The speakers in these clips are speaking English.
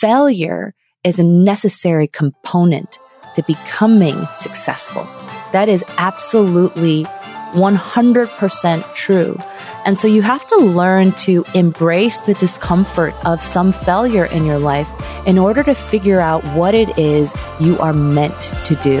failure is a necessary component to becoming successful. That is absolutely 100% true. And so you have to learn to embrace the discomfort of some failure in your life in order to figure out what it is you are meant to do.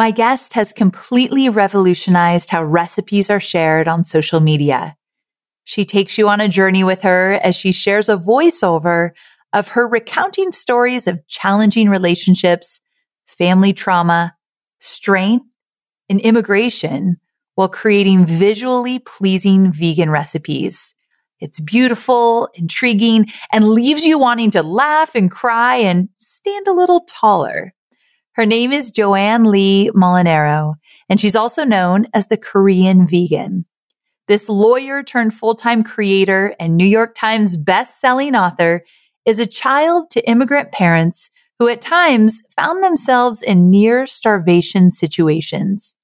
My guest has completely revolutionized how recipes are shared on social media. She takes you on a journey with her as she shares a voiceover of her recounting stories of challenging relationships, family trauma, strength, and immigration while creating visually pleasing vegan recipes. It's beautiful, intriguing, and leaves you wanting to laugh and cry and stand a little taller. Her name is Joanne Lee Molinaro, and she's also known as the Korean vegan. This lawyer turned full-time creator and New York Times best-selling author is a child to immigrant parents who at times found themselves in near starvation situations.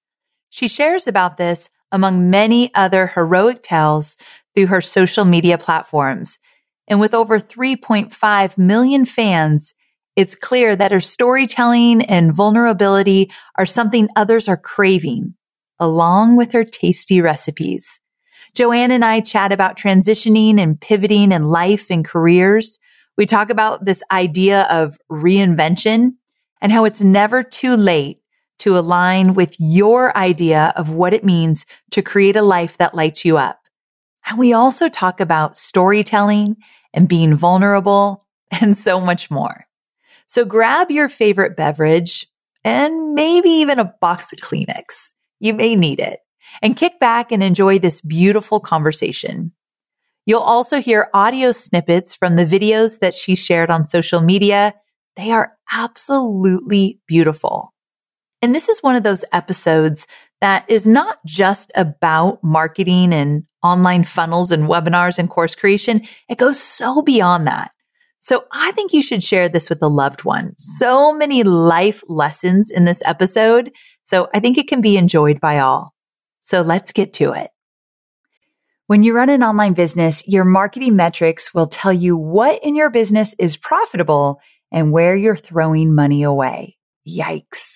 She shares about this among many other heroic tales through her social media platforms. And with over 3.5 million fans, it's clear that her storytelling and vulnerability are something others are craving, along with her tasty recipes. Joanne and I chat about transitioning and pivoting in life and careers. We talk about this idea of reinvention and how it's never too late to align with your idea of what it means to create a life that lights you up. And we also talk about storytelling and being vulnerable and so much more. So grab your favorite beverage and maybe even a box of Kleenex. You may need it and kick back and enjoy this beautiful conversation. You'll also hear audio snippets from the videos that she shared on social media. They are absolutely beautiful. And this is one of those episodes that is not just about marketing and online funnels and webinars and course creation. It goes so beyond that. So I think you should share this with a loved one. So many life lessons in this episode. So I think it can be enjoyed by all. So let's get to it. When you run an online business, your marketing metrics will tell you what in your business is profitable and where you're throwing money away. Yikes.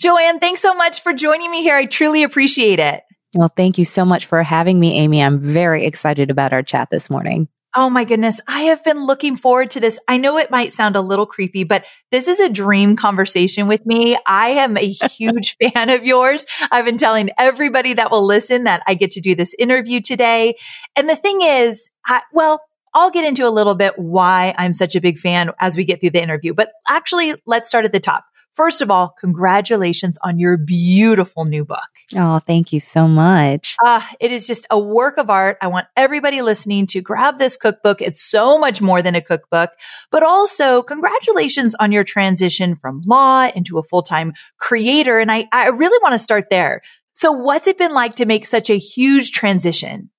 Joanne, thanks so much for joining me here. I truly appreciate it. Well, thank you so much for having me, Amy. I'm very excited about our chat this morning. Oh my goodness. I have been looking forward to this. I know it might sound a little creepy, but this is a dream conversation with me. I am a huge fan of yours. I've been telling everybody that will listen that I get to do this interview today. And the thing is, I, well, I'll get into a little bit why I'm such a big fan as we get through the interview, but actually let's start at the top. First of all, congratulations on your beautiful new book. Oh, thank you so much. Uh, it is just a work of art. I want everybody listening to grab this cookbook. It's so much more than a cookbook, but also congratulations on your transition from law into a full-time creator. And I, I really want to start there. So what's it been like to make such a huge transition?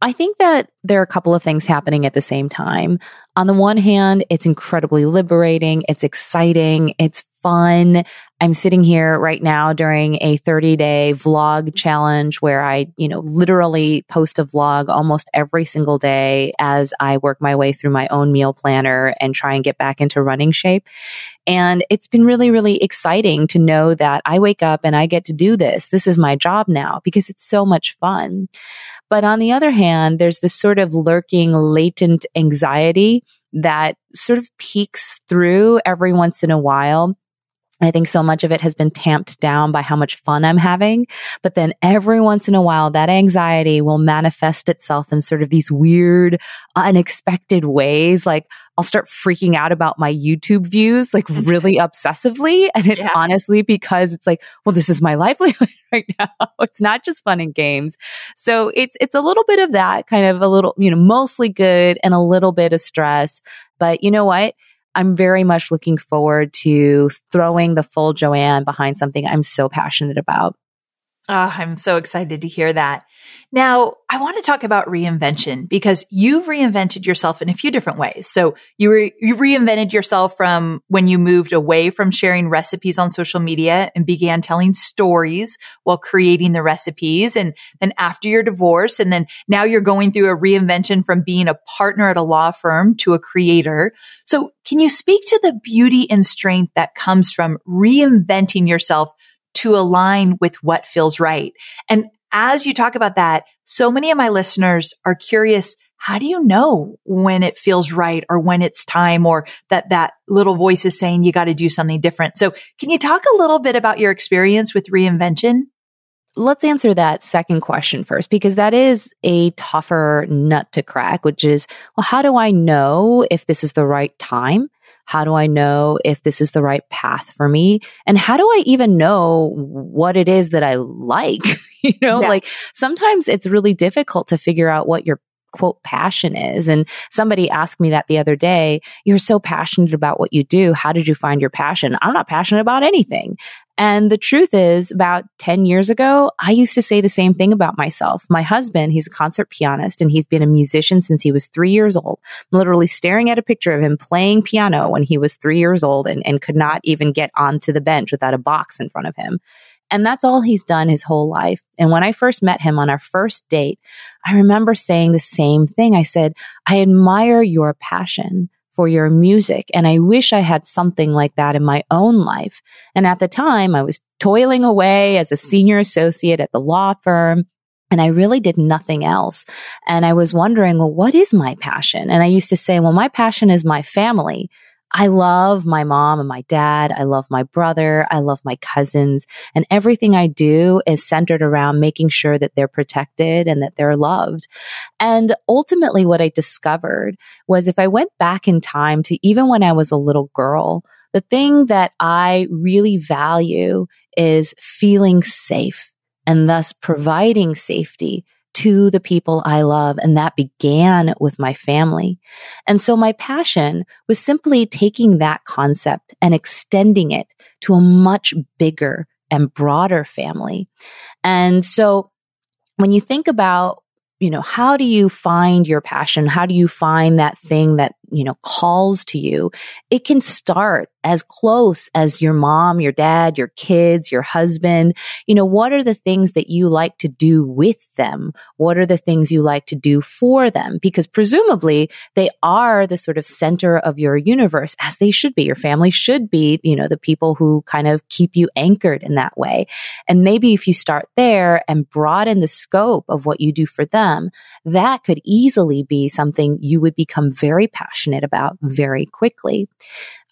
I think that there are a couple of things happening at the same time. On the one hand, it's incredibly liberating. It's exciting. It's fun. I'm sitting here right now during a 30 day vlog challenge where I, you know, literally post a vlog almost every single day as I work my way through my own meal planner and try and get back into running shape. And it's been really, really exciting to know that I wake up and I get to do this. This is my job now because it's so much fun. But on the other hand, there's this sort of lurking latent anxiety that sort of peeks through every once in a while. I think so much of it has been tamped down by how much fun I'm having. But then every once in a while, that anxiety will manifest itself in sort of these weird, unexpected ways. Like I'll start freaking out about my YouTube views, like really obsessively. And it's yeah. honestly because it's like, well, this is my livelihood right now. It's not just fun and games. So it's, it's a little bit of that kind of a little, you know, mostly good and a little bit of stress. But you know what? I'm very much looking forward to throwing the full Joanne behind something I'm so passionate about. Oh, I'm so excited to hear that. Now, I want to talk about reinvention because you've reinvented yourself in a few different ways. So you re- you reinvented yourself from when you moved away from sharing recipes on social media and began telling stories while creating the recipes. And then after your divorce, and then now you're going through a reinvention from being a partner at a law firm to a creator. So can you speak to the beauty and strength that comes from reinventing yourself to align with what feels right. And as you talk about that, so many of my listeners are curious. How do you know when it feels right or when it's time or that that little voice is saying you got to do something different? So can you talk a little bit about your experience with reinvention? Let's answer that second question first, because that is a tougher nut to crack, which is, well, how do I know if this is the right time? How do I know if this is the right path for me? And how do I even know what it is that I like? you know, yeah. like sometimes it's really difficult to figure out what your quote passion is. And somebody asked me that the other day. You're so passionate about what you do. How did you find your passion? I'm not passionate about anything. And the truth is, about 10 years ago, I used to say the same thing about myself. My husband, he's a concert pianist and he's been a musician since he was three years old. I'm literally staring at a picture of him playing piano when he was three years old and, and could not even get onto the bench without a box in front of him. And that's all he's done his whole life. And when I first met him on our first date, I remember saying the same thing. I said, I admire your passion for your music. And I wish I had something like that in my own life. And at the time, I was toiling away as a senior associate at the law firm. And I really did nothing else. And I was wondering, well, what is my passion? And I used to say, well, my passion is my family. I love my mom and my dad. I love my brother. I love my cousins. And everything I do is centered around making sure that they're protected and that they're loved. And ultimately, what I discovered was if I went back in time to even when I was a little girl, the thing that I really value is feeling safe and thus providing safety to the people I love. And that began with my family. And so my passion was simply taking that concept and extending it to a much bigger and broader family. And so when you think about you know, how do you find your passion? How do you find that thing that you know, calls to you, it can start as close as your mom, your dad, your kids, your husband. You know, what are the things that you like to do with them? What are the things you like to do for them? Because presumably they are the sort of center of your universe as they should be. Your family should be, you know, the people who kind of keep you anchored in that way. And maybe if you start there and broaden the scope of what you do for them, that could easily be something you would become very passionate about very quickly.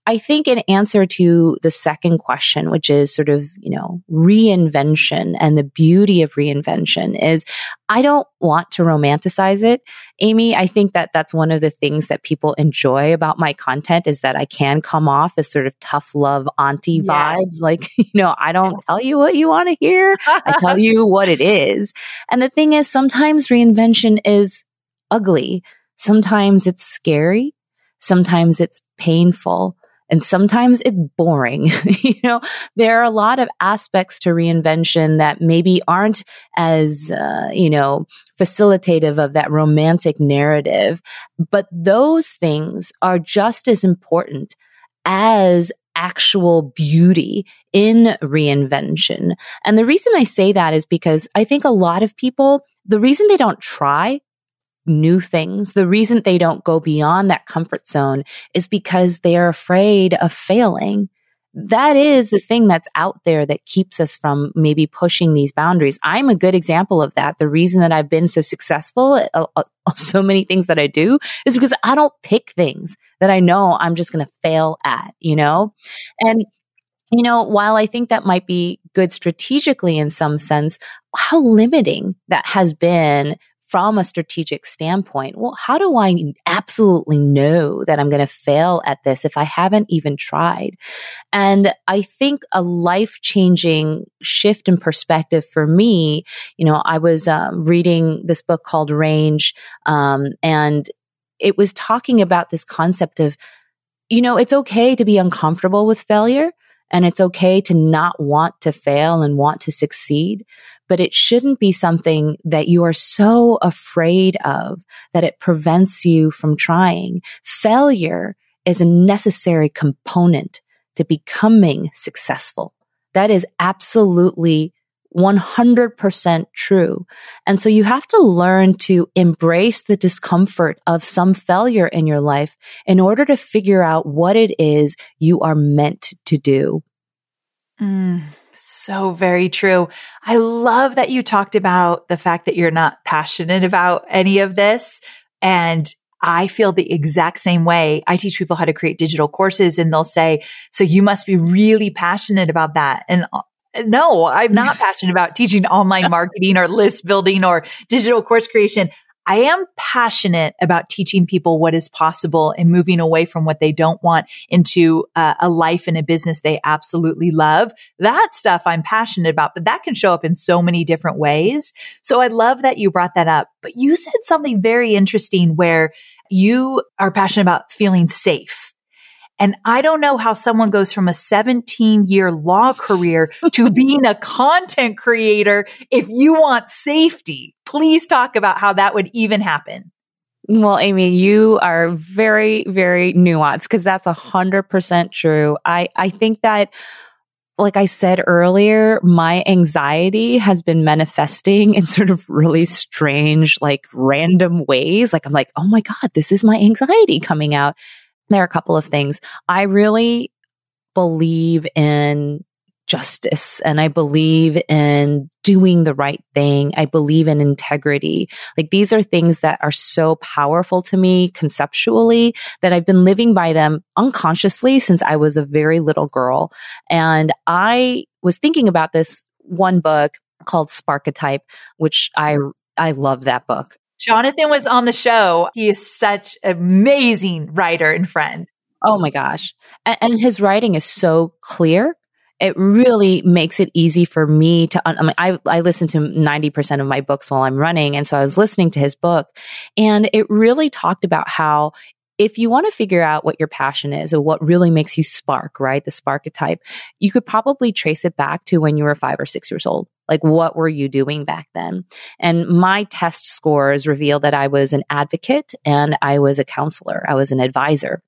I think in answer to the second question, which is sort of, you know, reinvention and the beauty of reinvention is I don't want to romanticize it. Amy, I think that that's one of the things that people enjoy about my content is that I can come off as sort of tough love auntie vibes. Like, you know, I don't tell you what you want to hear. I tell you what it is. And the thing is, sometimes reinvention is ugly. Sometimes it's scary. Sometimes it's painful and sometimes it's boring. you know, there are a lot of aspects to reinvention that maybe aren't as, uh, you know, facilitative of that romantic narrative. But those things are just as important as actual beauty in reinvention. And the reason I say that is because I think a lot of people, the reason they don't try new things. The reason they don't go beyond that comfort zone is because they are afraid of failing. That is the thing that's out there that keeps us from maybe pushing these boundaries. I'm a good example of that. The reason that I've been so successful at uh, uh, so many things that I do is because I don't pick things that I know I'm just going to fail at, you know? And you know, while I think that might be good strategically in some sense, how limiting that has been from a strategic standpoint, well, how do I absolutely know that I'm going to fail at this if I haven't even tried? And I think a life changing shift in perspective for me, you know, I was um, reading this book called Range, um, and it was talking about this concept of, you know, it's okay to be uncomfortable with failure. And it's okay to not want to fail and want to succeed, but it shouldn't be something that you are so afraid of that it prevents you from trying. Failure is a necessary component to becoming successful. That is absolutely 100% true. And so you have to learn to embrace the discomfort of some failure in your life in order to figure out what it is you are meant to do. Mm, so very true. I love that you talked about the fact that you're not passionate about any of this. And I feel the exact same way. I teach people how to create digital courses and they'll say, so you must be really passionate about that. And uh, no, I'm not passionate about teaching online marketing or list building or digital course creation. I am passionate about teaching people what is possible and moving away from what they don't want into uh, a life and a business they absolutely love. That stuff I'm passionate about, but that can show up in so many different ways. So I love that you brought that up. But you said something very interesting where you are passionate about feeling safe and I don't know how someone goes from a 17 year law career to being a content creator if you want safety. Please talk about how that would even happen. Well, Amy, you are very, very nuanced because that's a hundred percent true. I, I think that like I said earlier, my anxiety has been manifesting in sort of really strange, like random ways. Like I'm like, oh my God, this is my anxiety coming out there are a couple of things. I really believe in justice and I believe in doing the right thing. I believe in integrity. Like these are things that are so powerful to me conceptually that I've been living by them unconsciously since I was a very little girl. And I was thinking about this one book called Sparketype, which I I love that book. Jonathan was on the show. He is such an amazing writer and friend. Oh my gosh. And, and his writing is so clear. It really makes it easy for me to, I mean, I, I listen to 90% of my books while I'm running. And so I was listening to his book and it really talked about how if you want to figure out what your passion is or what really makes you spark, right? The spark type, you could probably trace it back to when you were five or six years old Like, what were you doing back then? And my test scores revealed that I was an advocate and I was a counselor. I was an advisor,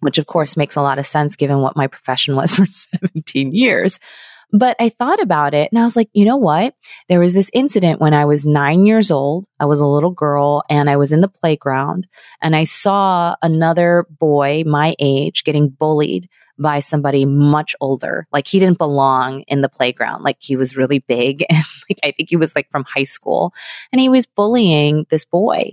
which of course makes a lot of sense given what my profession was for 17 years. But I thought about it and I was like, you know what? There was this incident when I was nine years old. I was a little girl and I was in the playground and I saw another boy my age getting bullied by somebody much older. Like he didn't belong in the playground. Like he was really big and like I think he was like from high school and he was bullying this boy.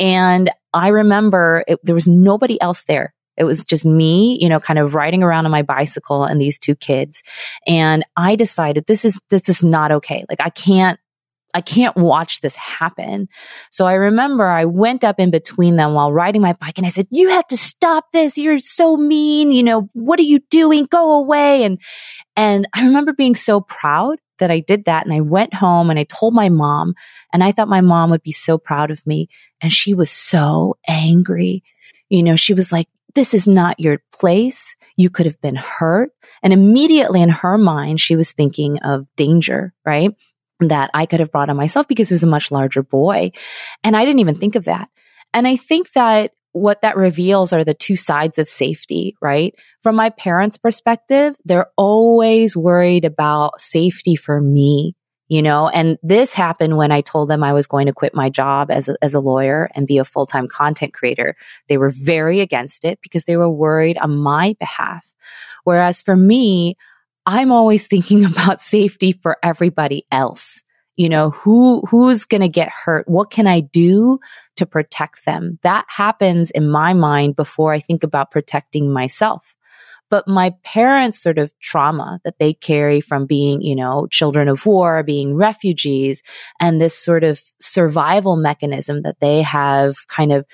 And I remember it, there was nobody else there. It was just me, you know, kind of riding around on my bicycle and these two kids. And I decided this is, this is not okay. Like I can't, I can't watch this happen. So I remember I went up in between them while riding my bike and I said, you have to stop this. You're so mean. You know, what are you doing? Go away. And, and I remember being so proud that I did that. And I went home and I told my mom and I thought my mom would be so proud of me. And she was so angry. You know, she was like, this is not your place. You could have been hurt. And immediately in her mind, she was thinking of danger, right? That I could have brought on myself because it was a much larger boy. And I didn't even think of that. And I think that what that reveals are the two sides of safety, right? From my parents' perspective, they're always worried about safety for me you know, and this happened when I told them I was going to quit my job as a, as a lawyer and be a full time content creator. They were very against it because they were worried on my behalf. Whereas for me, I'm always thinking about safety for everybody else. You know, who, who's going to get hurt? What can I do to protect them? That happens in my mind before I think about protecting myself but my parents sort of trauma that they carry from being, you know, children of war, being refugees, and this sort of survival mechanism that they have kind of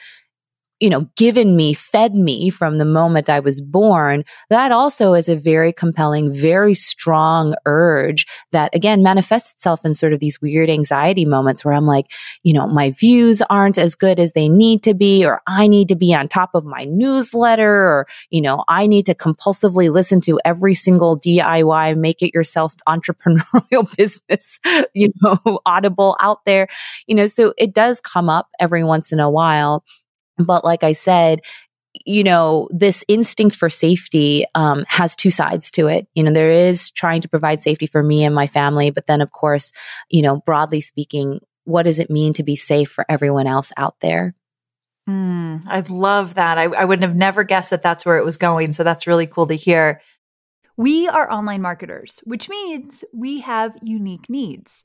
you know, given me, fed me from the moment I was born, that also is a very compelling, very strong urge that again manifests itself in sort of these weird anxiety moments where I'm like, you know, my views aren't as good as they need to be, or I need to be on top of my newsletter, or, you know, I need to compulsively listen to every single DIY, make it yourself entrepreneurial business, you know, audible out there, you know, so it does come up every once in a while. But like I said, you know, this instinct for safety um, has two sides to it. You know, there is trying to provide safety for me and my family, but then, of course, you know, broadly speaking, what does it mean to be safe for everyone else out there? Mm, I love that. I, I would have never guessed that that's where it was going. So that's really cool to hear. We are online marketers, which means we have unique needs.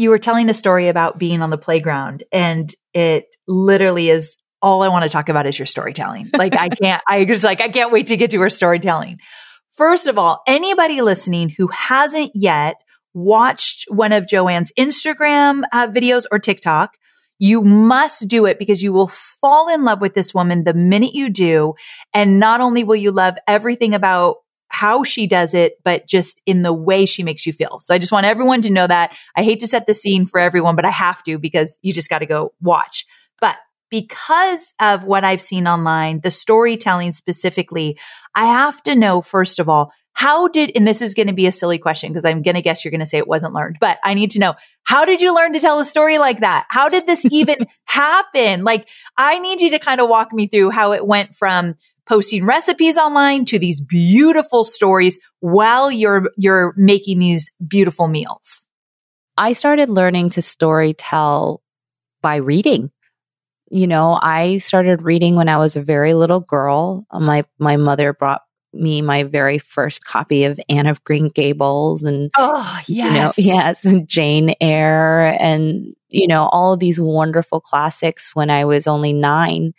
you were telling a story about being on the playground, and it literally is all I want to talk about is your storytelling. Like I can't, I just like, I can't wait to get to her storytelling. First of all, anybody listening who hasn't yet watched one of Joanne's Instagram uh, videos or TikTok, you must do it because you will fall in love with this woman the minute you do. And not only will you love everything about how she does it, but just in the way she makes you feel. So I just want everyone to know that. I hate to set the scene for everyone, but I have to because you just got to go watch. But because of what I've seen online, the storytelling specifically, I have to know, first of all, how did, and this is going to be a silly question because I'm going to guess you're going to say it wasn't learned, but I need to know, how did you learn to tell a story like that? How did this even happen? Like, I need you to kind of walk me through how it went from posting recipes online to these beautiful stories while you're, you're making these beautiful meals. I started learning to story tell by reading you know, I started reading when I was a very little girl. My my mother brought me my very first copy of Anne of Green Gables and oh yes, you know, yes, and Jane Eyre and you know all of these wonderful classics when I was only 9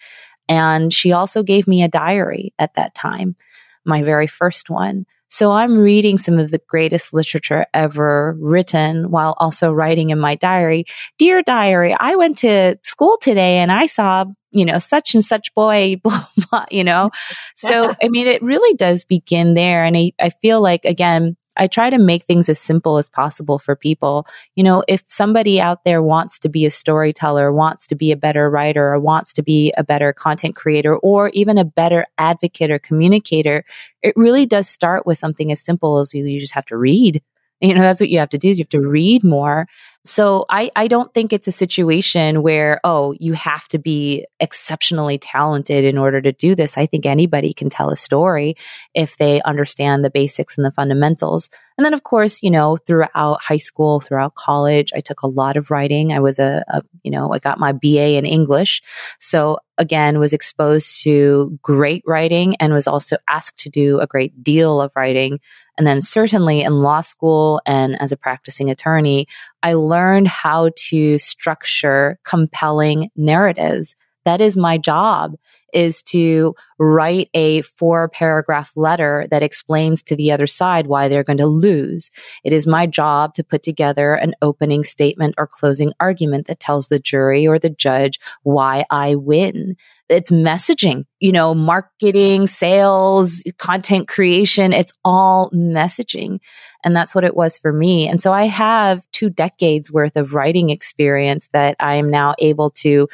and she also gave me a diary at that time, my very first one. So I'm reading some of the greatest literature ever written while also writing in my diary. Dear diary, I went to school today and I saw, you know, such and such boy, blah, blah, you know. So, I mean, it really does begin there. And I, I feel like, again, I try to make things as simple as possible for people. You know, if somebody out there wants to be a storyteller, wants to be a better writer, or wants to be a better content creator, or even a better advocate or communicator, it really does start with something as simple as you, you just have to read. You know, that's what you have to do is you have to read more so I, I don't think it's a situation where, oh, you have to be exceptionally talented in order to do this. I think anybody can tell a story if they understand the basics and the fundamentals. And then, of course, you know, throughout high school, throughout college, I took a lot of writing. I was a, a you know, I got my BA in English. So again, was exposed to great writing and was also asked to do a great deal of writing. And then certainly in law school and as a practicing attorney, I learned how to structure compelling narratives. That is my job is to write a four paragraph letter that explains to the other side why they're going to lose. It is my job to put together an opening statement or closing argument that tells the jury or the judge why I win. It's messaging, you know, marketing, sales, content creation. It's all messaging. And that's what it was for me. And so I have two decades worth of writing experience that I am now able to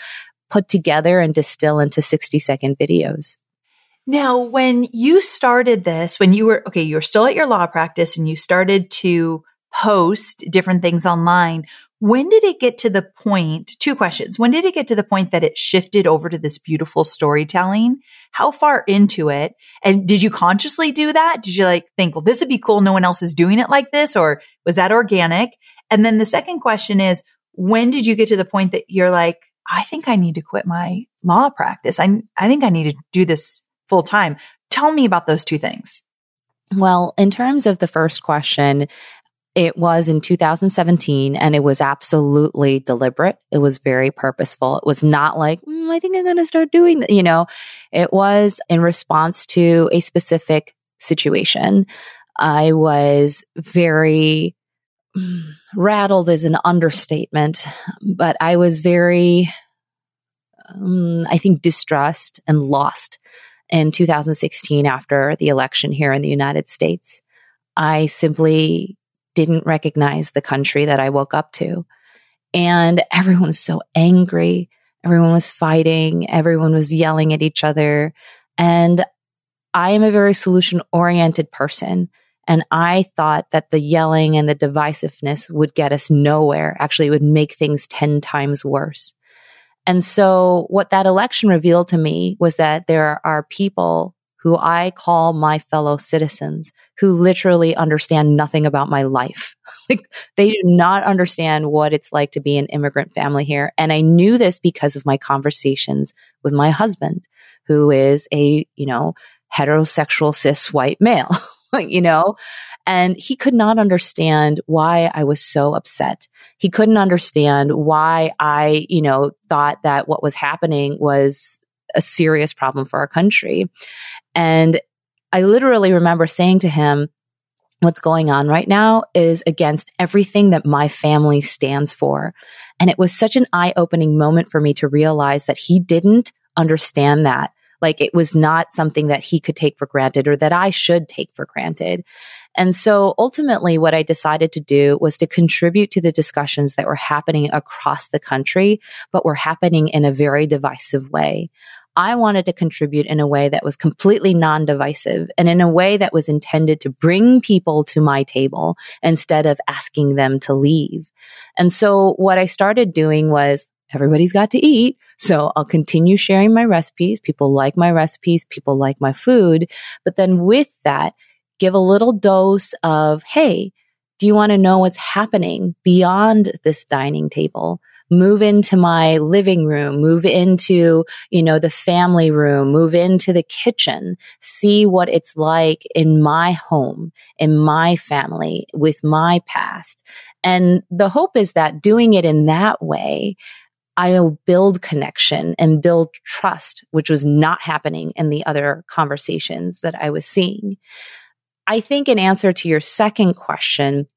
put together and distill into 60 second videos. Now, when you started this, when you were, okay, you were still at your law practice and you started to post different things online, when did it get to the point? Two questions. When did it get to the point that it shifted over to this beautiful storytelling? How far into it? And did you consciously do that? Did you like think, well, this would be cool. No one else is doing it like this. Or was that organic? And then the second question is, when did you get to the point that you're like, I think I need to quit my law practice. I, I think I need to do this full time. Tell me about those two things. Well, in terms of the first question, it was in 2017 and it was absolutely deliberate. It was very purposeful. It was not like, mm, I think I'm going to start doing that. You know, it was in response to a specific situation. I was very rattled is an understatement, but I was very, um, I think, distressed and lost in 2016 after the election here in the United States. I simply didn't recognize the country that I woke up to. And everyone was so angry. Everyone was fighting. Everyone was yelling at each other. And I am a very solution oriented person. And I thought that the yelling and the divisiveness would get us nowhere. Actually, it would make things 10 times worse. And so what that election revealed to me was that there are people who I call my fellow citizens who literally understand nothing about my life. like they do not understand what it's like to be an immigrant family here. And I knew this because of my conversations with my husband, who is a, you know, heterosexual cis white male. you know? And he could not understand why I was so upset. He couldn't understand why I, you know, thought that what was happening was a serious problem for our country. And I literally remember saying to him, what's going on right now is against everything that my family stands for. And it was such an eye opening moment for me to realize that he didn't understand that. Like it was not something that he could take for granted or that I should take for granted. And so ultimately what I decided to do was to contribute to the discussions that were happening across the country, but were happening in a very divisive way. I wanted to contribute in a way that was completely non divisive and in a way that was intended to bring people to my table instead of asking them to leave. And so what I started doing was everybody's got to eat. So I'll continue sharing my recipes. People like my recipes. People like my food. But then with that, give a little dose of, Hey, do you want to know what's happening beyond this dining table? Move into my living room, move into, you know, the family room, move into the kitchen, see what it's like in my home, in my family, with my past. And the hope is that doing it in that way I'll build connection and build trust, which was not happening in the other conversations that I was seeing. I think in answer to your second question,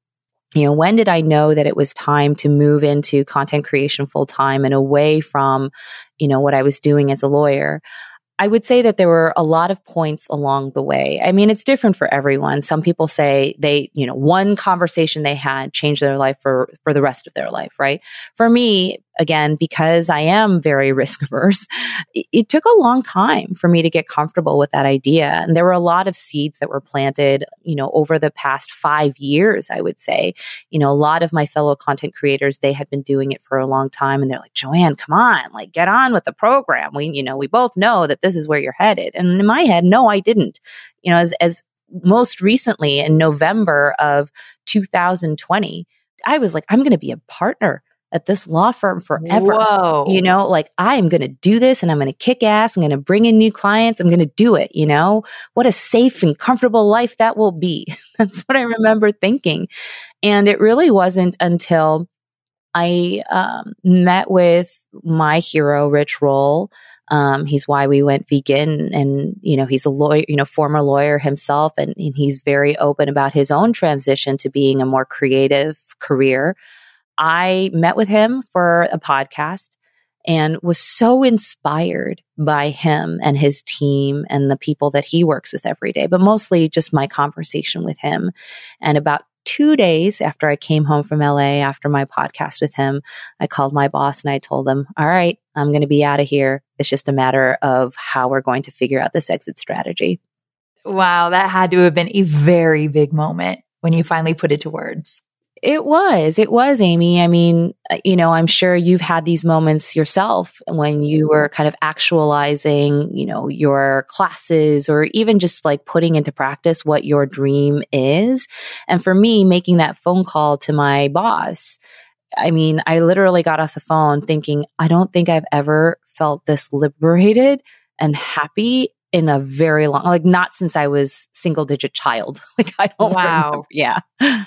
you know, when did I know that it was time to move into content creation full time and away from, you know, what I was doing as a lawyer? I would say that there were a lot of points along the way. I mean, it's different for everyone. Some people say they, you know, one conversation they had changed their life for, for the rest of their life, right? For me, again, because I am very risk averse, it, it, took a long time for me to get comfortable with that idea. And there were a lot of seeds that were planted, you know, over the past five years, I would say. You know, a lot of my fellow content creators, they had been doing it for a long time and they're like, Joanne, come on, like get on with the program. We, you know, we both know that this is where you're headed. And in my head, no, I didn't. You know, as, as most recently in November of 2020, I was like, I'm going to be a partner at this law firm forever. Whoa. You know, like I am going to do this and I'm going to kick ass. I'm going to bring in new clients. I'm going to do it. You know, what a safe and comfortable life that will be. That's what I remember thinking. And it really wasn't until I um, met with my hero, Rich Roll. Um, he's why we went vegan and, you know, he's a lawyer, you know, former lawyer himself and, and he's very open about his own transition to being a more creative career. I met with him for a podcast and was so inspired by him and his team and the people that he works with every day, but mostly just my conversation with him. And about two days after I came home from LA after my podcast with him, I called my boss and I told him, All right, I'm going to be out of here. It's just a matter of how we're going to figure out this exit strategy. Wow, that had to have been a very big moment when you finally put it to words. It was. It was, Amy. I mean, uh, you know, I'm sure you've had these moments yourself when you were kind of actualizing, you know, your classes or even just like putting into practice what your dream is. And for me, making that phone call to my boss, I mean, I literally got off the phone thinking, I don't think I've ever felt this liberated and happy in a very long like not since I was single digit child. Like I don't Wow. Remember. Yeah.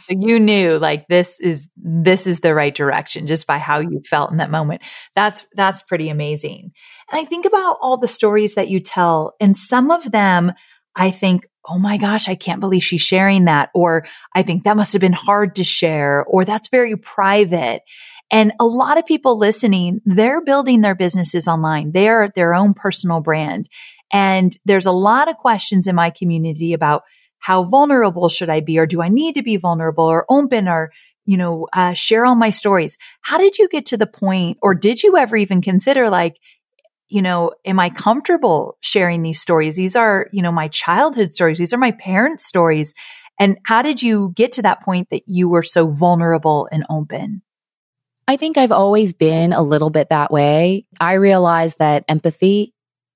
you knew like this is this is the right direction just by how you felt in that moment. That's that's pretty amazing. And I think about all the stories that you tell and some of them I think, "Oh my gosh, I can't believe she's sharing that." Or I think that must have been hard to share or that's very private. And a lot of people listening, they're building their businesses online. They're their own personal brand. And there's a lot of questions in my community about how vulnerable should I be? Or do I need to be vulnerable or open or, you know, uh, share all my stories? How did you get to the point or did you ever even consider like, you know, am I comfortable sharing these stories? These are, you know, my childhood stories. These are my parents' stories. And how did you get to that point that you were so vulnerable and open? I think I've always been a little bit that way. I realize that empathy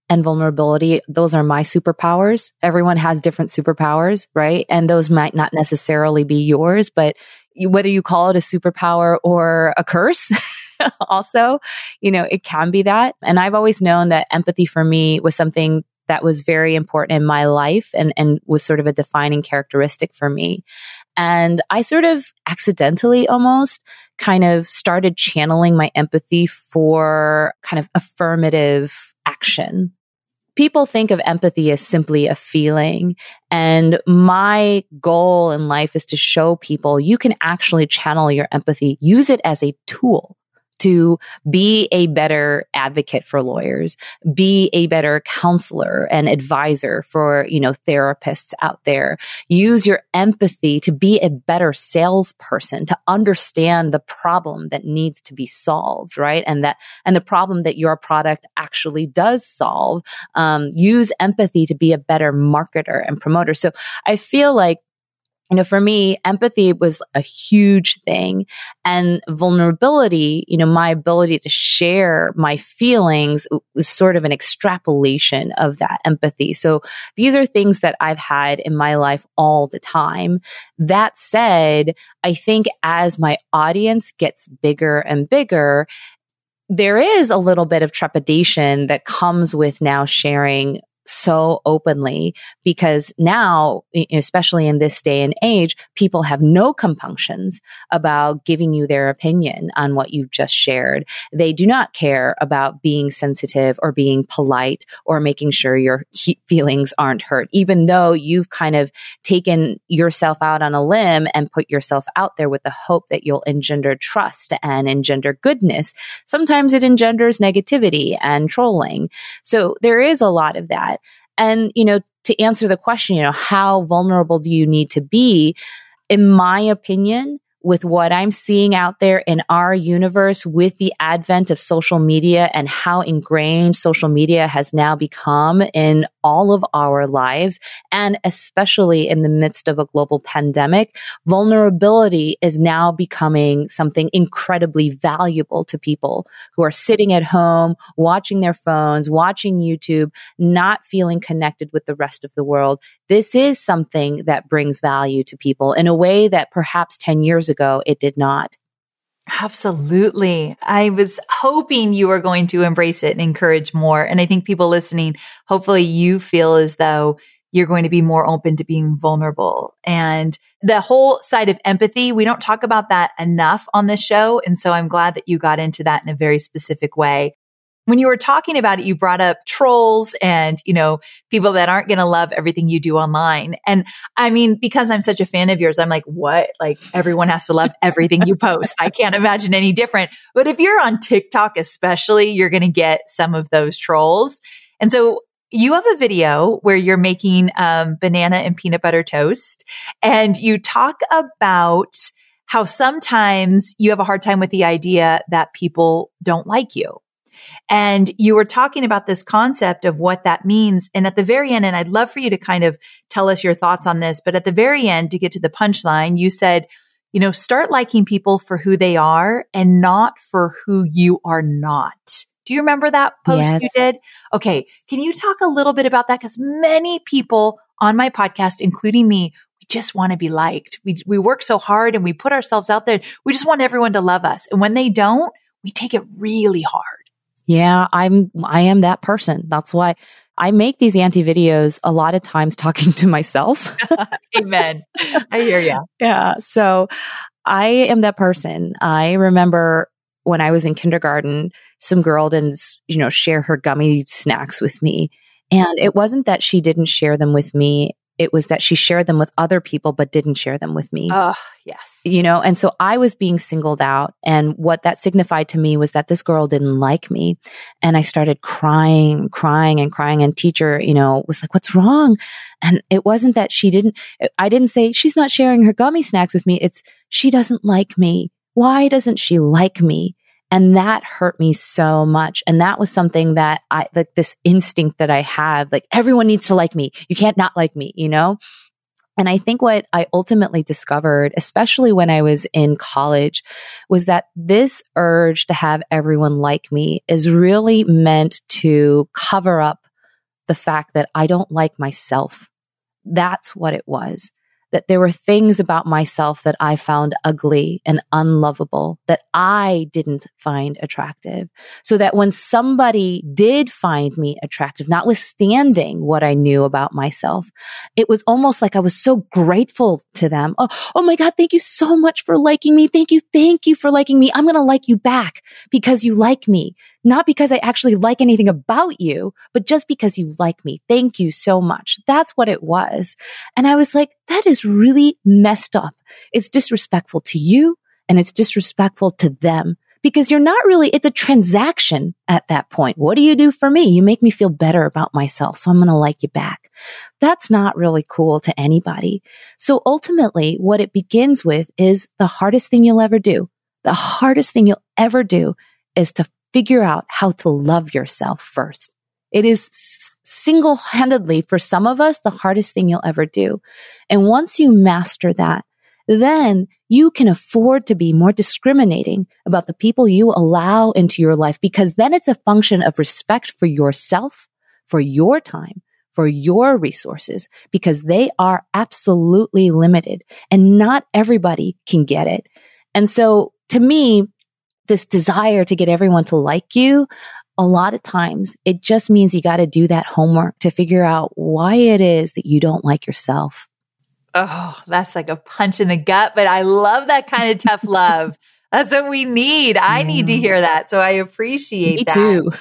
and vulnerability, those are my superpowers. Everyone has different superpowers, right? And those might not necessarily be yours, but you, whether you call it a superpower or a curse, also, you know, it can be that. And I've always known that empathy for me was something that was very important in my life and, and was sort of a defining characteristic for me. And I sort of accidentally almost kind of started channeling my empathy for kind of affirmative action. People think of empathy as simply a feeling. And my goal in life is to show people you can actually channel your empathy, use it as a tool to be a better advocate for lawyers, be a better counselor and advisor for, you know, therapists out there. Use your empathy to be a better salesperson, to understand the problem that needs to be solved, right? And that, and the problem that your product actually does solve. Um, use empathy to be a better marketer and promoter. So I feel like you know, for me, empathy was a huge thing and vulnerability, you know, my ability to share my feelings was sort of an extrapolation of that empathy. So these are things that I've had in my life all the time. That said, I think as my audience gets bigger and bigger, there is a little bit of trepidation that comes with now sharing so openly because now, especially in this day and age, people have no compunctions about giving you their opinion on what you've just shared. They do not care about being sensitive or being polite or making sure your feelings aren't hurt, even though you've kind of taken yourself out on a limb and put yourself out there with the hope that you'll engender trust and engender goodness. Sometimes it engenders negativity and trolling. So there is a lot of that. And, you know, to answer the question, you know, how vulnerable do you need to be? In my opinion, with what I'm seeing out there in our universe with the advent of social media and how ingrained social media has now become in all of our lives. And especially in the midst of a global pandemic, vulnerability is now becoming something incredibly valuable to people who are sitting at home, watching their phones, watching YouTube, not feeling connected with the rest of the world. This is something that brings value to people in a way that perhaps 10 years ago it did not. Absolutely. I was hoping you were going to embrace it and encourage more. And I think people listening, hopefully you feel as though you're going to be more open to being vulnerable. And the whole side of empathy, we don't talk about that enough on this show. And so I'm glad that you got into that in a very specific way when you were talking about it, you brought up trolls and, you know, people that aren't going to love everything you do online. And I mean, because I'm such a fan of yours, I'm like, what? Like everyone has to love everything you post. I can't imagine any different. But if you're on TikTok, especially, you're going to get some of those trolls. And so you have a video where you're making um, banana and peanut butter toast and you talk about how sometimes you have a hard time with the idea that people don't like you and you were talking about this concept of what that means. And at the very end, and I'd love for you to kind of tell us your thoughts on this, but at the very end, to get to the punchline, you said, you know, start liking people for who they are and not for who you are not. Do you remember that post yes. you did? Okay. Can you talk a little bit about that? Because many people on my podcast, including me, we just want to be liked. We, we work so hard and we put ourselves out there. We just want everyone to love us. And when they don't, we take it really hard. Yeah, I'm, I am that person. That's why I make these auntie videos a lot of times talking to myself. Amen. I hear you. Yeah. So I am that person. I remember when I was in kindergarten, some girl didn't, you know, share her gummy snacks with me. And it wasn't that she didn't share them with me it was that she shared them with other people, but didn't share them with me. Oh, yes. You know, and so I was being singled out. And what that signified to me was that this girl didn't like me. And I started crying, crying and crying. And teacher, you know, was like, what's wrong? And it wasn't that she didn't, I didn't say she's not sharing her gummy snacks with me. It's she doesn't like me. Why doesn't she like me? And that hurt me so much. And that was something that I, like this instinct that I have, like everyone needs to like me. You can't not like me, you know? And I think what I ultimately discovered, especially when I was in college, was that this urge to have everyone like me is really meant to cover up the fact that I don't like myself. That's what it was that there were things about myself that I found ugly and unlovable that I didn't find attractive. So that when somebody did find me attractive, notwithstanding what I knew about myself, it was almost like I was so grateful to them. Oh, oh my God, thank you so much for liking me. Thank you. Thank you for liking me. I'm going to like you back because you like me not because I actually like anything about you, but just because you like me. Thank you so much. That's what it was. And I was like, that is really messed up. It's disrespectful to you and it's disrespectful to them because you're not really, it's a transaction at that point. What do you do for me? You make me feel better about myself. So I'm going to like you back. That's not really cool to anybody. So ultimately, what it begins with is the hardest thing you'll ever do. The hardest thing you'll ever do is to figure out how to love yourself first. It is single handedly for some of us the hardest thing you'll ever do. And once you master that, then you can afford to be more discriminating about the people you allow into your life because then it's a function of respect for yourself, for your time, for your resources, because they are absolutely limited and not everybody can get it. And so to me, this desire to get everyone to like you, a lot of times it just means you got to do that homework to figure out why it is that you don't like yourself. Oh, that's like a punch in the gut, but I love that kind of tough love. That's what we need. I need to mm. hear that. So I appreciate Me that. too.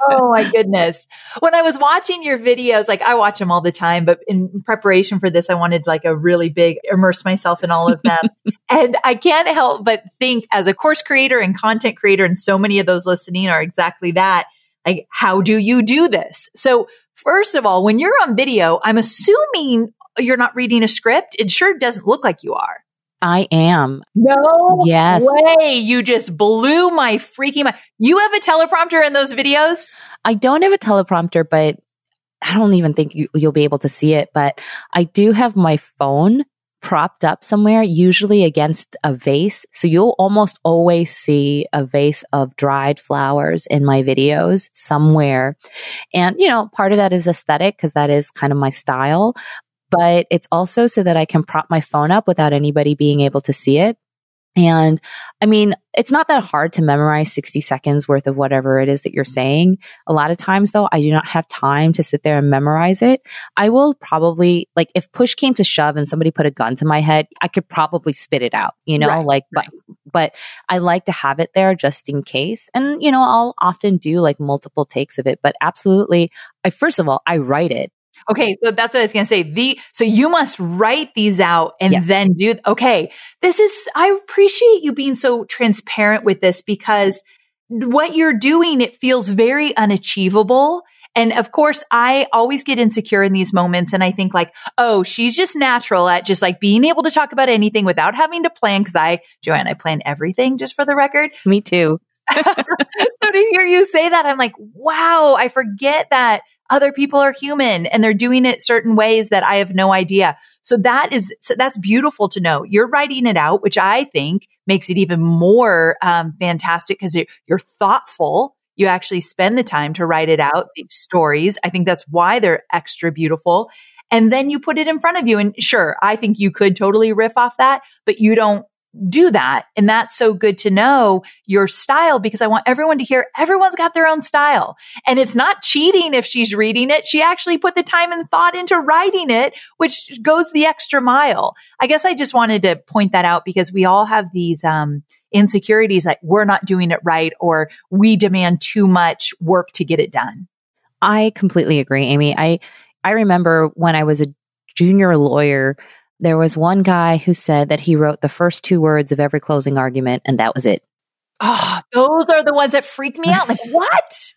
oh my goodness. When I was watching your videos, like I watch them all the time, but in preparation for this, I wanted like a really big immerse myself in all of them. and I can't help but think as a course creator and content creator, and so many of those listening are exactly that. Like, how do you do this? So first of all, when you're on video, I'm assuming you're not reading a script. It sure doesn't look like you are. I am. No yes. way. You just blew my freaking mind. You have a teleprompter in those videos? I don't have a teleprompter, but I don't even think you, will be able to see it. But I do have my phone propped up somewhere, usually against a vase. So you'll almost always see a vase of dried flowers in my videos somewhere. And, you know, part of that is aesthetic because that is kind of my style but it's also so that I can prop my phone up without anybody being able to see it. And I mean, it's not that hard to memorize 60 seconds worth of whatever it is that you're saying. A lot of times though, I do not have time to sit there and memorize it. I will probably, like, if push came to shove and somebody put a gun to my head, I could probably spit it out, you know, right, like, right. but, but I like to have it there just in case. And, you know, I'll often do like multiple takes of it, but absolutely, I, first of all, I write it. Okay. So that's what I was going to say. The, so you must write these out and yes. then do, okay. This is, I appreciate you being so transparent with this because what you're doing, it feels very unachievable. And of course, I always get insecure in these moments. And I think like, oh, she's just natural at just like being able to talk about anything without having to plan. Cause I, Joanne, I plan everything just for the record. Me too. so to hear you say that, I'm like, wow, I forget that other people are human and they're doing it certain ways that I have no idea. So that is, so that's beautiful to know. You're writing it out, which I think makes it even more um, fantastic because you're thoughtful. You actually spend the time to write it out, these stories. I think that's why they're extra beautiful. And then you put it in front of you. And sure, I think you could totally riff off that, but you don't do that. And that's so good to know your style because I want everyone to hear everyone's got their own style. And it's not cheating if she's reading it. She actually put the time and thought into writing it, which goes the extra mile. I guess I just wanted to point that out because we all have these, um, insecurities like we're not doing it right or we demand too much work to get it done. I completely agree, Amy. I, I remember when I was a junior lawyer, there was one guy who said that he wrote the first two words of every closing argument and that was it. Oh, those are the ones that freak me out. Like, what?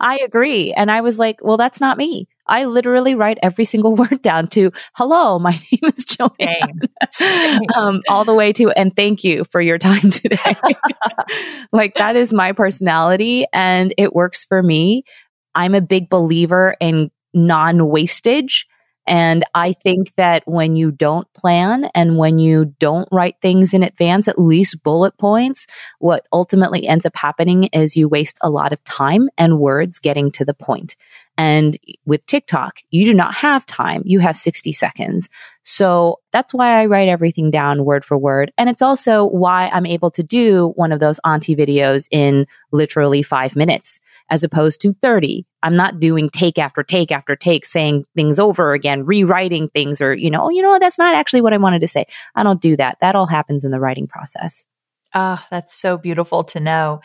I agree. And I was like, well, that's not me. I literally write every single word down to hello, my name is Joanne. um, all the way to and thank you for your time today. like that is my personality and it works for me. I'm a big believer in non wastage. And I think that when you don't plan and when you don't write things in advance, at least bullet points, what ultimately ends up happening is you waste a lot of time and words getting to the point. And with TikTok, you do not have time. You have 60 seconds. So that's why I write everything down word for word. And it's also why I'm able to do one of those auntie videos in literally five minutes as opposed to 30. I'm not doing take after take after take, saying things over again, rewriting things or, you know, oh, you know, that's not actually what I wanted to say. I don't do that. That all happens in the writing process. Ah, oh, that's so beautiful to know.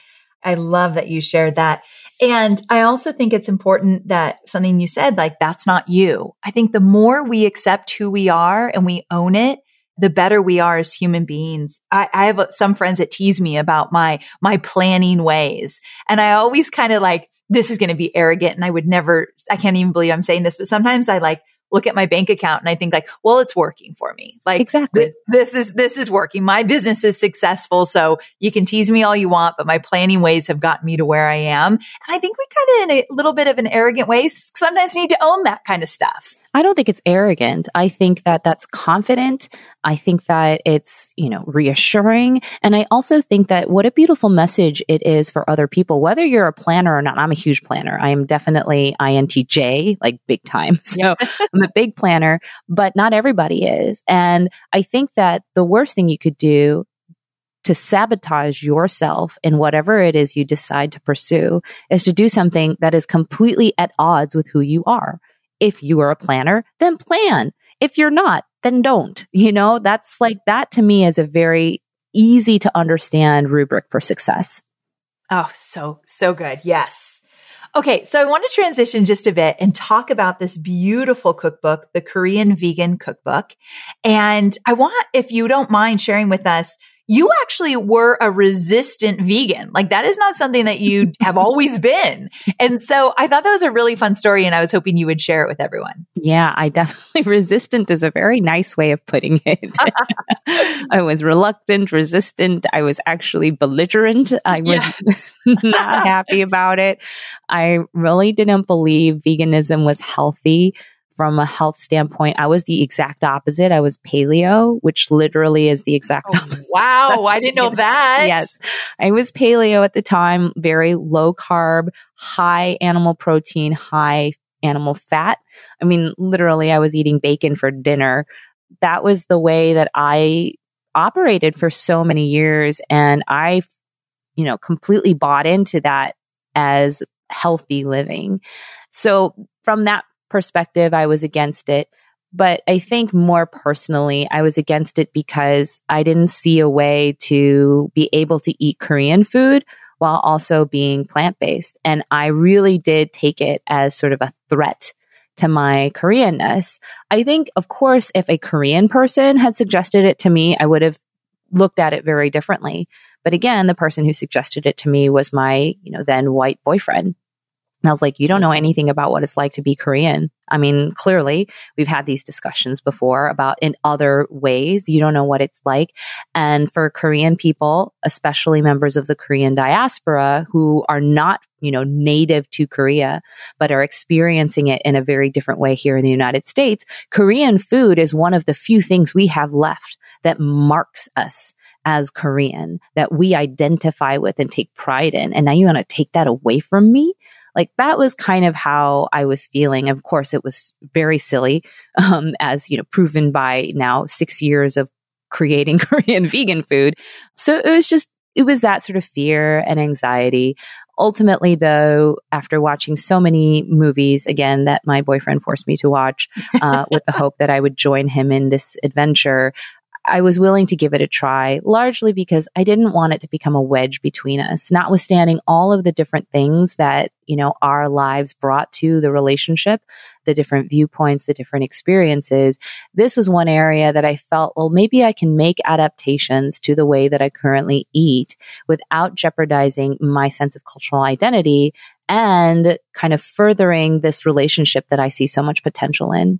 I love that you shared that. And I also think it's important that something you said, like, that's not you. I think the more we accept who we are and we own it, the better we are as human beings. I, I have some friends that tease me about my, my planning ways. And I always kind of like, this is going to be arrogant. And I would never, I can't even believe I'm saying this, but sometimes I like look at my bank account and I think like, well, it's working for me. Like exactly. Th- this is, this is working. My business is successful. So you can tease me all you want, but my planning ways have gotten me to where I am. And I think we kind of in a little bit of an arrogant way sometimes need to own that kind of stuff. I don't think it's arrogant. I think that that's confident. I think that it's, you know, reassuring. And I also think that what a beautiful message it is for other people, whether you're a planner or not. I'm a huge planner. I am definitely INTJ, like big time. So I'm a big planner, but not everybody is. And I think that the worst thing you could do to sabotage yourself in whatever it is you decide to pursue is to do something that is completely at odds with who you are. If you are a planner, then plan. If you're not, then don't. You know, that's like that to me is a very easy to understand rubric for success. Oh, so, so good. Yes. Okay. So I want to transition just a bit and talk about this beautiful cookbook, the Korean Vegan Cookbook. And I want, if you don't mind sharing with us you actually were a resistant vegan. Like that is not something that you have always been. And so I thought that was a really fun story and I was hoping you would share it with everyone. Yeah, I definitely resistant is a very nice way of putting it. I was reluctant, resistant. I was actually belligerent. I was yes. not happy about it. I really didn't believe veganism was healthy from a health standpoint, I was the exact opposite. I was paleo, which literally is the exact oh, opposite. Wow. I didn't know that. yes. I was paleo at the time, very low carb, high animal protein, high animal fat. I mean, literally, I was eating bacon for dinner. That was the way that I operated for so many years. And I, you know, completely bought into that as healthy living. So from that perspective, I was against it. But I think more personally, I was against it because I didn't see a way to be able to eat Korean food while also being plant based. And I really did take it as sort of a threat to my Koreanness. I think, of course, if a Korean person had suggested it to me, I would have looked at it very differently. But again, the person who suggested it to me was my, you know, then white boyfriend. And I was like, you don't know mm-hmm. anything about what it's like to be Korean. I mean, clearly we've had these discussions before about in other ways. You don't know what it's like. And for Korean people, especially members of the Korean diaspora who are not, you know, native to Korea, but are experiencing it in a very different way here in the United States, Korean food is one of the few things we have left that marks us as Korean that we identify with and take pride in. And now you want to take that away from me? Like that was kind of how I was feeling. Of course, it was very silly, um, as you know, proven by now six years of creating Korean vegan food. So it was just, it was that sort of fear and anxiety. Ultimately, though, after watching so many movies, again, that my boyfriend forced me to watch, uh, with the hope that I would join him in this adventure, I was willing to give it a try, largely because I didn't want it to become a wedge between us, notwithstanding all of the different things that, you know, our lives brought to the relationship, the different viewpoints, the different experiences. This was one area that I felt, well, maybe I can make adaptations to the way that I currently eat without jeopardizing my sense of cultural identity and kind of furthering this relationship that I see so much potential in.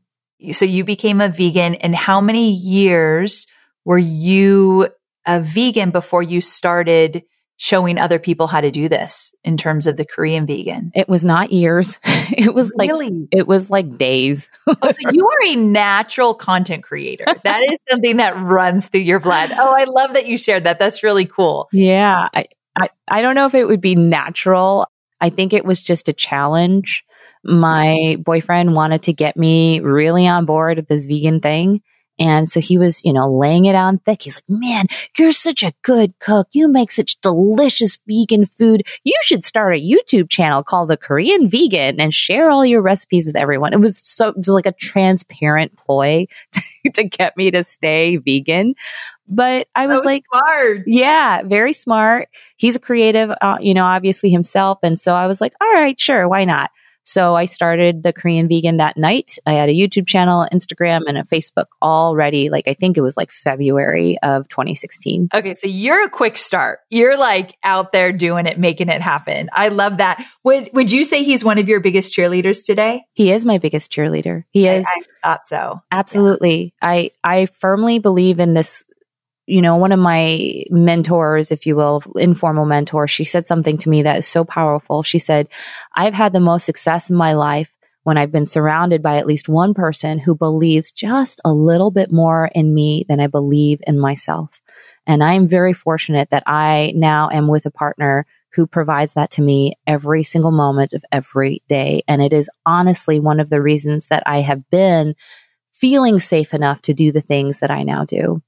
So you became a vegan and how many years were you a vegan before you started showing other people how to do this in terms of the Korean vegan? It was not years. it was like really? it was like days. oh, so you are a natural content creator. That is something that runs through your blood. Oh, I love that you shared that. That's really cool. Yeah. I, I, I don't know if it would be natural. I think it was just a challenge. My boyfriend wanted to get me really on board with this vegan thing. And so he was, you know, laying it on thick. He's like, man, you're such a good cook. You make such delicious vegan food. You should start a YouTube channel called the Korean Vegan and share all your recipes with everyone. It was so, just like a transparent ploy to, to get me to stay vegan. But I was, was like, smart. yeah, very smart. He's a creative, uh, you know, obviously himself. And so I was like, all right, sure. Why not? So I started the Korean vegan that night. I had a YouTube channel, Instagram, and a Facebook already. Like I think it was like February of 2016. Okay. So you're a quick start. You're like out there doing it, making it happen. I love that. Would, would you say he's one of your biggest cheerleaders today? He is my biggest cheerleader. He is. I, I thought so. Absolutely. Yeah. I, I firmly believe in this you know, one of my mentors, if you will, informal mentor, she said something to me that is so powerful. She said, I've had the most success in my life when I've been surrounded by at least one person who believes just a little bit more in me than I believe in myself. And I am very fortunate that I now am with a partner who provides that to me every single moment of every day. And it is honestly one of the reasons that I have been feeling safe enough to do the things that I now do.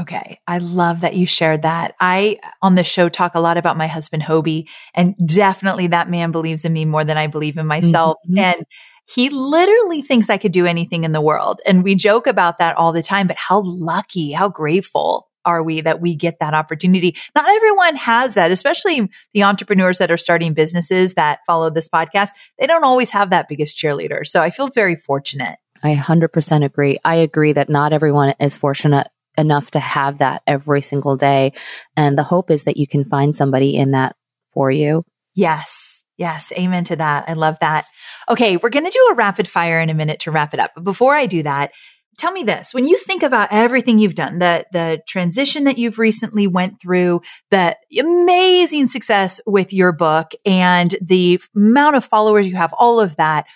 Okay. I love that you shared that. I, on the show, talk a lot about my husband, Hobie, and definitely that man believes in me more than I believe in myself. Mm-hmm. And he literally thinks I could do anything in the world. And we joke about that all the time, but how lucky, how grateful are we that we get that opportunity? Not everyone has that, especially the entrepreneurs that are starting businesses that follow this podcast. They don't always have that biggest cheerleader. So I feel very fortunate. I 100% agree. I agree that not everyone is fortunate enough to have that every single day. And the hope is that you can find somebody in that for you. Yes. Yes. Amen to that. I love that. Okay. We're going to do a rapid fire in a minute to wrap it up. But before I do that, tell me this when you think about everything you've done the the transition that you've recently went through the amazing success with your book and the amount of followers you have all of that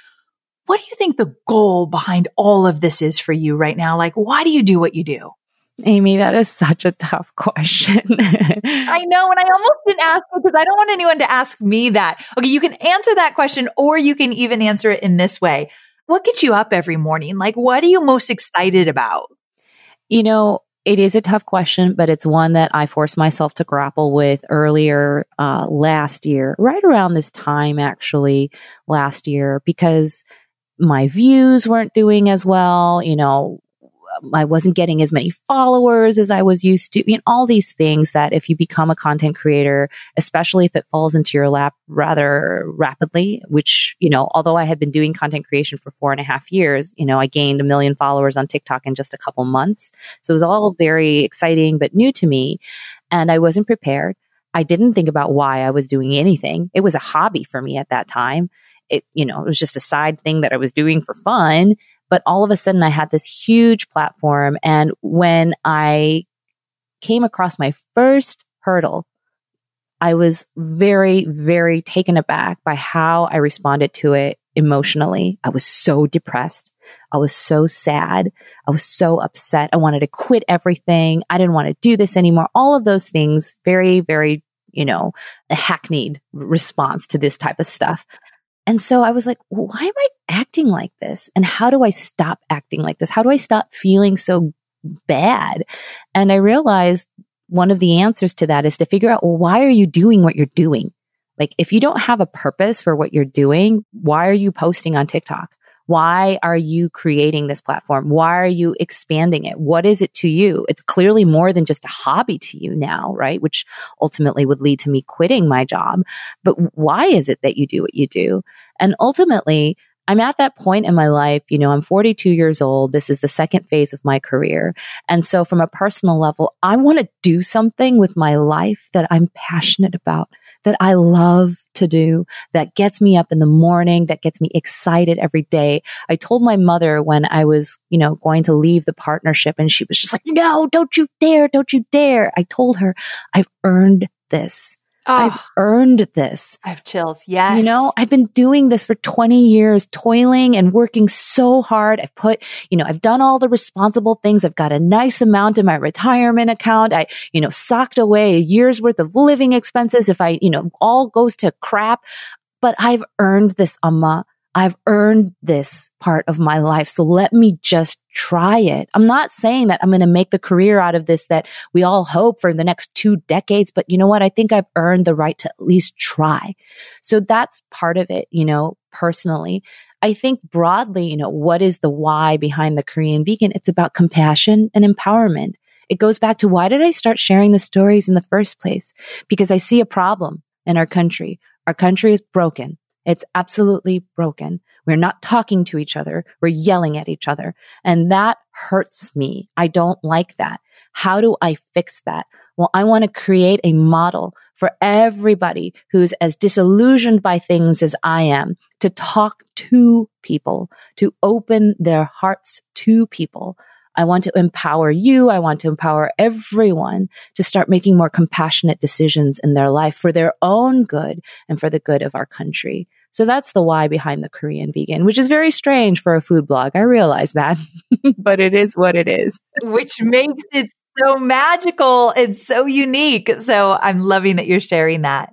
what do you think the goal behind all of this is for you right now like why do you do what you do Amy, that is such a tough question. I know. And I almost didn't ask because I don't want anyone to ask me that. Okay. You can answer that question or you can even answer it in this way. What gets you up every morning? Like, what are you most excited about? You know, it is a tough question, but it's one that I forced myself to grapple with earlier uh, last year, right around this time, actually, last year, because my views weren't doing as well. You know, I wasn't getting as many followers as I was used to. Know, all these things that if you become a content creator, especially if it falls into your lap rather rapidly, which, you know, although I had been doing content creation for four and a half years, you know, I gained a million followers on TikTok in just a couple months. So it was all very exciting, but new to me. And I wasn't prepared. I didn't think about why I was doing anything. It was a hobby for me at that time. It, you know, it was just a side thing that I was doing for fun. But all of a sudden, I had this huge platform. And when I came across my first hurdle, I was very, very taken aback by how I responded to it emotionally. I was so depressed. I was so sad. I was so upset. I wanted to quit everything. I didn't want to do this anymore. All of those things, very, very, you know, a hackneyed response to this type of stuff. And so I was like, why am I acting like this? And how do I stop acting like this? How do I stop feeling so bad? And I realized one of the answers to that is to figure out, well, why are you doing what you're doing? Like, if you don't have a purpose for what you're doing, why are you posting on TikTok? Why are you creating this platform? Why are you expanding it? What is it to you? It's clearly more than just a hobby to you now, right? Which ultimately would lead to me quitting my job. But why is it that you do what you do? And ultimately, I'm at that point in my life, you know, I'm 42 years old. This is the second phase of my career. And so from a personal level, I want to do something with my life that I'm passionate about, that I love to do, that gets me up in the morning, that gets me excited every day. I told my mother when I was, you know, going to leave the partnership and she was just like, no, don't you dare. Don't you dare. I told her I've earned this. Oh, I've ah. earned this. I have chills. Yes. You know, I've been doing this for 20 years, toiling and working so hard. I've put, you know, I've done all the responsible things. I've got a nice amount in my retirement account. I, you know, socked away a year's worth of living expenses. If I, you know, all goes to crap, but I've earned this, Amma. I've earned this part of my life. So let me just try it. I'm not saying that I'm going to make the career out of this that we all hope for the next two decades, but you know what? I think I've earned the right to at least try. So that's part of it, you know, personally. I think broadly, you know, what is the why behind the Korean vegan? It's about compassion and empowerment. It goes back to why did I start sharing the stories in the first place? Because I see a problem in our country. Our country is broken. It's absolutely broken. We're not talking to each other. We're yelling at each other. And that hurts me. I don't like that. How do I fix that? Well, I want to create a model for everybody who's as disillusioned by things as I am to talk to people, to open their hearts to people I want to empower you. I want to empower everyone to start making more compassionate decisions in their life for their own good and for the good of our country. So that's the why behind the Korean vegan, which is very strange for a food blog. I realize that, but it is what it is. Which makes it so magical and so unique. So I'm loving that you're sharing that.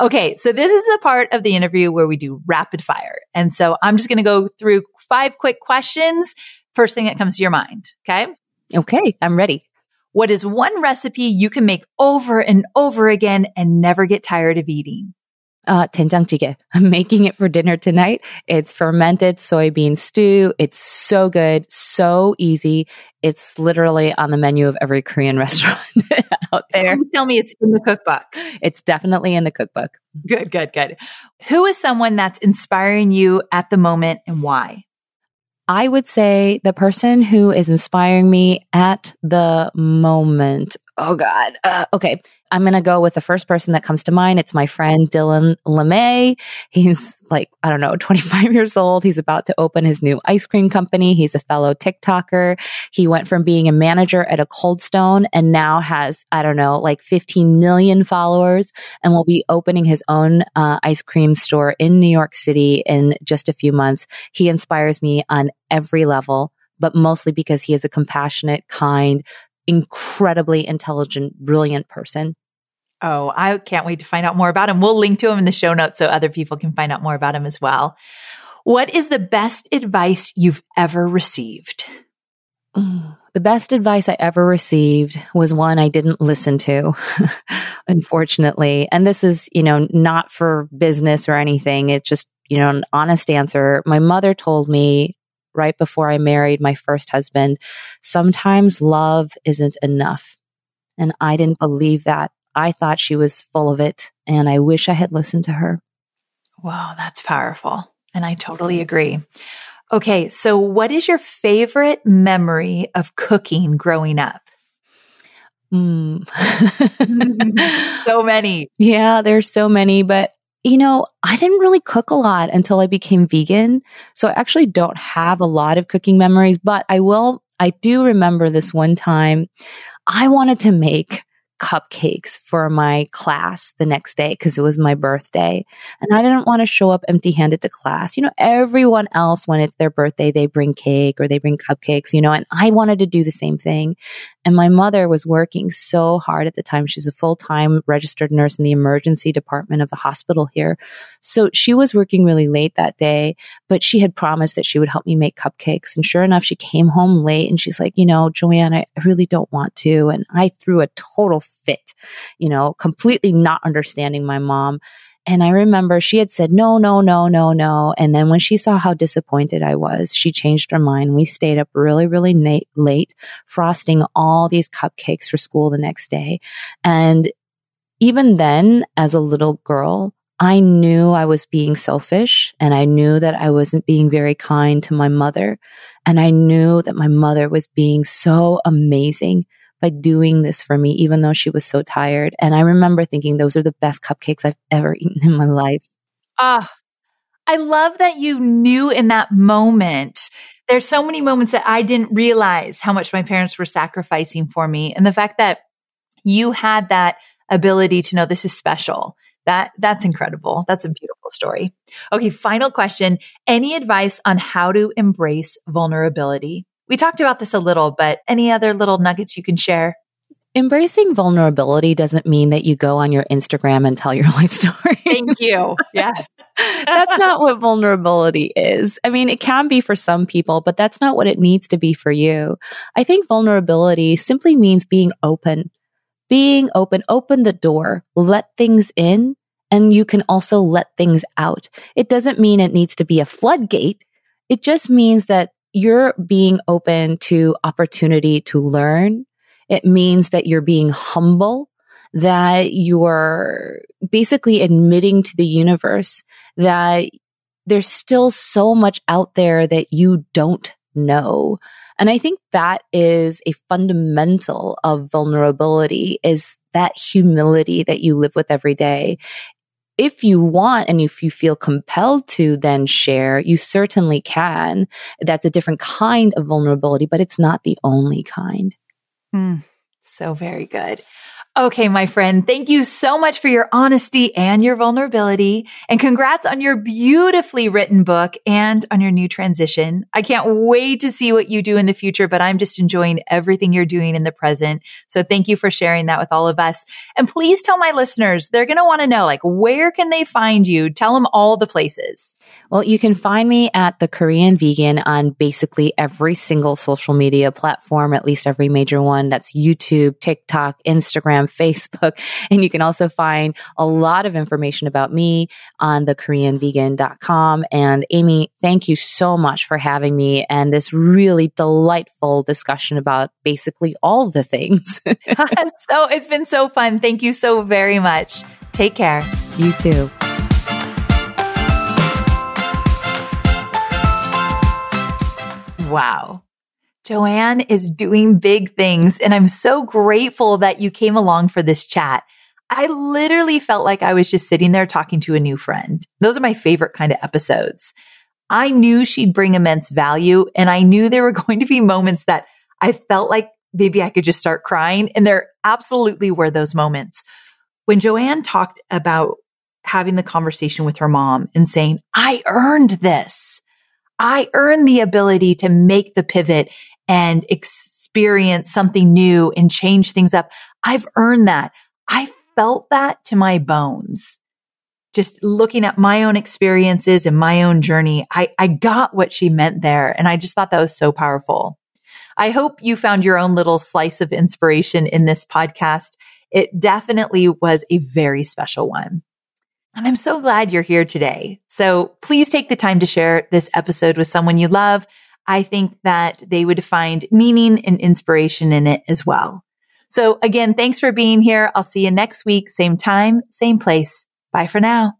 Okay. So this is the part of the interview where we do rapid fire. And so I'm just going to go through five quick questions first thing that comes to your mind. Okay. Okay. I'm ready. What is one recipe you can make over and over again and never get tired of eating? Uh, 된장찌개. I'm making it for dinner tonight. It's fermented soybean stew. It's so good, so easy. It's literally on the menu of every Korean restaurant out there. tell me it's in the cookbook. It's definitely in the cookbook. Good, good, good. Who is someone that's inspiring you at the moment and why? I would say the person who is inspiring me at the moment. Oh God. Uh, okay. I'm going to go with the first person that comes to mind. It's my friend Dylan LeMay. He's like, I don't know, 25 years old. He's about to open his new ice cream company. He's a fellow TikToker. He went from being a manager at a Cold Stone and now has, I don't know, like 15 million followers and will be opening his own uh, ice cream store in New York City in just a few months. He inspires me on every level but mostly because he is a compassionate, kind, incredibly intelligent, brilliant person. Oh, I can't wait to find out more about him. We'll link to him in the show notes so other people can find out more about him as well. What is the best advice you've ever received? Mm. The best advice I ever received was one I didn't listen to, unfortunately. And this is, you know, not for business or anything. It's just, you know, an honest answer. My mother told me right before I married my first husband, sometimes love isn't enough. And I didn't believe that. I thought she was full of it, and I wish I had listened to her. Wow, that's powerful. And I totally agree. Okay, so what is your favorite memory of cooking growing up? Mm. so many. Yeah, there's so many, but you know, I didn't really cook a lot until I became vegan. So I actually don't have a lot of cooking memories, but I will, I do remember this one time I wanted to make cupcakes for my class the next day because it was my birthday. And I didn't want to show up empty handed to class. You know, everyone else, when it's their birthday, they bring cake or they bring cupcakes, you know, and I wanted to do the same thing. And my mother was working so hard at the time. She's a full time registered nurse in the emergency department of the hospital here. So she was working really late that day, but she had promised that she would help me make cupcakes. And sure enough, she came home late and she's like, you know, Joanne, I really don't want to. And I threw a total fit, you know, completely not understanding my mom. And I remember she had said, no, no, no, no, no. And then when she saw how disappointed I was, she changed her mind. We stayed up really, really na- late, frosting all these cupcakes for school the next day. And even then, as a little girl, I knew I was being selfish and I knew that I wasn't being very kind to my mother. And I knew that my mother was being so amazing by doing this for me, even though she was so tired. And I remember thinking those are the best cupcakes I've ever eaten in my life. Ah, I love that you knew in that moment. There's so many moments that I didn't realize how much my parents were sacrificing for me. And the fact that you had that ability to know this is special. That, that's incredible. That's a beautiful story. Okay. Final question. Any advice on how to embrace vulnerability? We talked about this a little, but any other little nuggets you can share? Embracing vulnerability doesn't mean that you go on your Instagram and tell your life story. Thank you. Yes. that's not what vulnerability is. I mean, it can be for some people, but that's not what it needs to be for you. I think vulnerability simply means being open, being open, open the door, let things in, and you can also let things out. It doesn't mean it needs to be a floodgate. It just means that you're being open to opportunity to learn. It means that you're being humble, that you're basically admitting to the universe that there's still so much out there that you don't know. And I think that is a fundamental of vulnerability is that humility that you live with every day if you want and if you feel compelled to then share, you certainly can. That's a different kind of vulnerability, but it's not the only kind. Mm, so very good. Okay, my friend, thank you so much for your honesty and your vulnerability. And congrats on your beautifully written book and on your new transition. I can't wait to see what you do in the future, but I'm just enjoying everything you're doing in the present. So thank you for sharing that with all of us. And please tell my listeners, they're going to want to know, like, where can they find you? Tell them all the places. Well, you can find me at the Korean Vegan on basically every single social media platform, at least every major one. That's YouTube, TikTok, Instagram, Facebook. And you can also find a lot of information about me on the KoreanVegan.com. And Amy, thank you so much for having me and this really delightful discussion about basically all the things. so it's been so fun. Thank you so very much. Take care. You too. Wow. Joanne is doing big things and I'm so grateful that you came along for this chat. I literally felt like I was just sitting there talking to a new friend. Those are my favorite kind of episodes. I knew she'd bring immense value and I knew there were going to be moments that I felt like maybe I could just start crying. And there absolutely were those moments. When Joanne talked about having the conversation with her mom and saying, I earned this. I earned the ability to make the pivot and experience something new and change things up. I've earned that. I felt that to my bones. Just looking at my own experiences and my own journey, I, I got what she meant there. And I just thought that was so powerful. I hope you found your own little slice of inspiration in this podcast. It definitely was a very special one. And I'm so glad you're here today. So please take the time to share this episode with someone you love I think that they would find meaning and inspiration in it as well. So again, thanks for being here. I'll see you next week, same time, same place. Bye for now.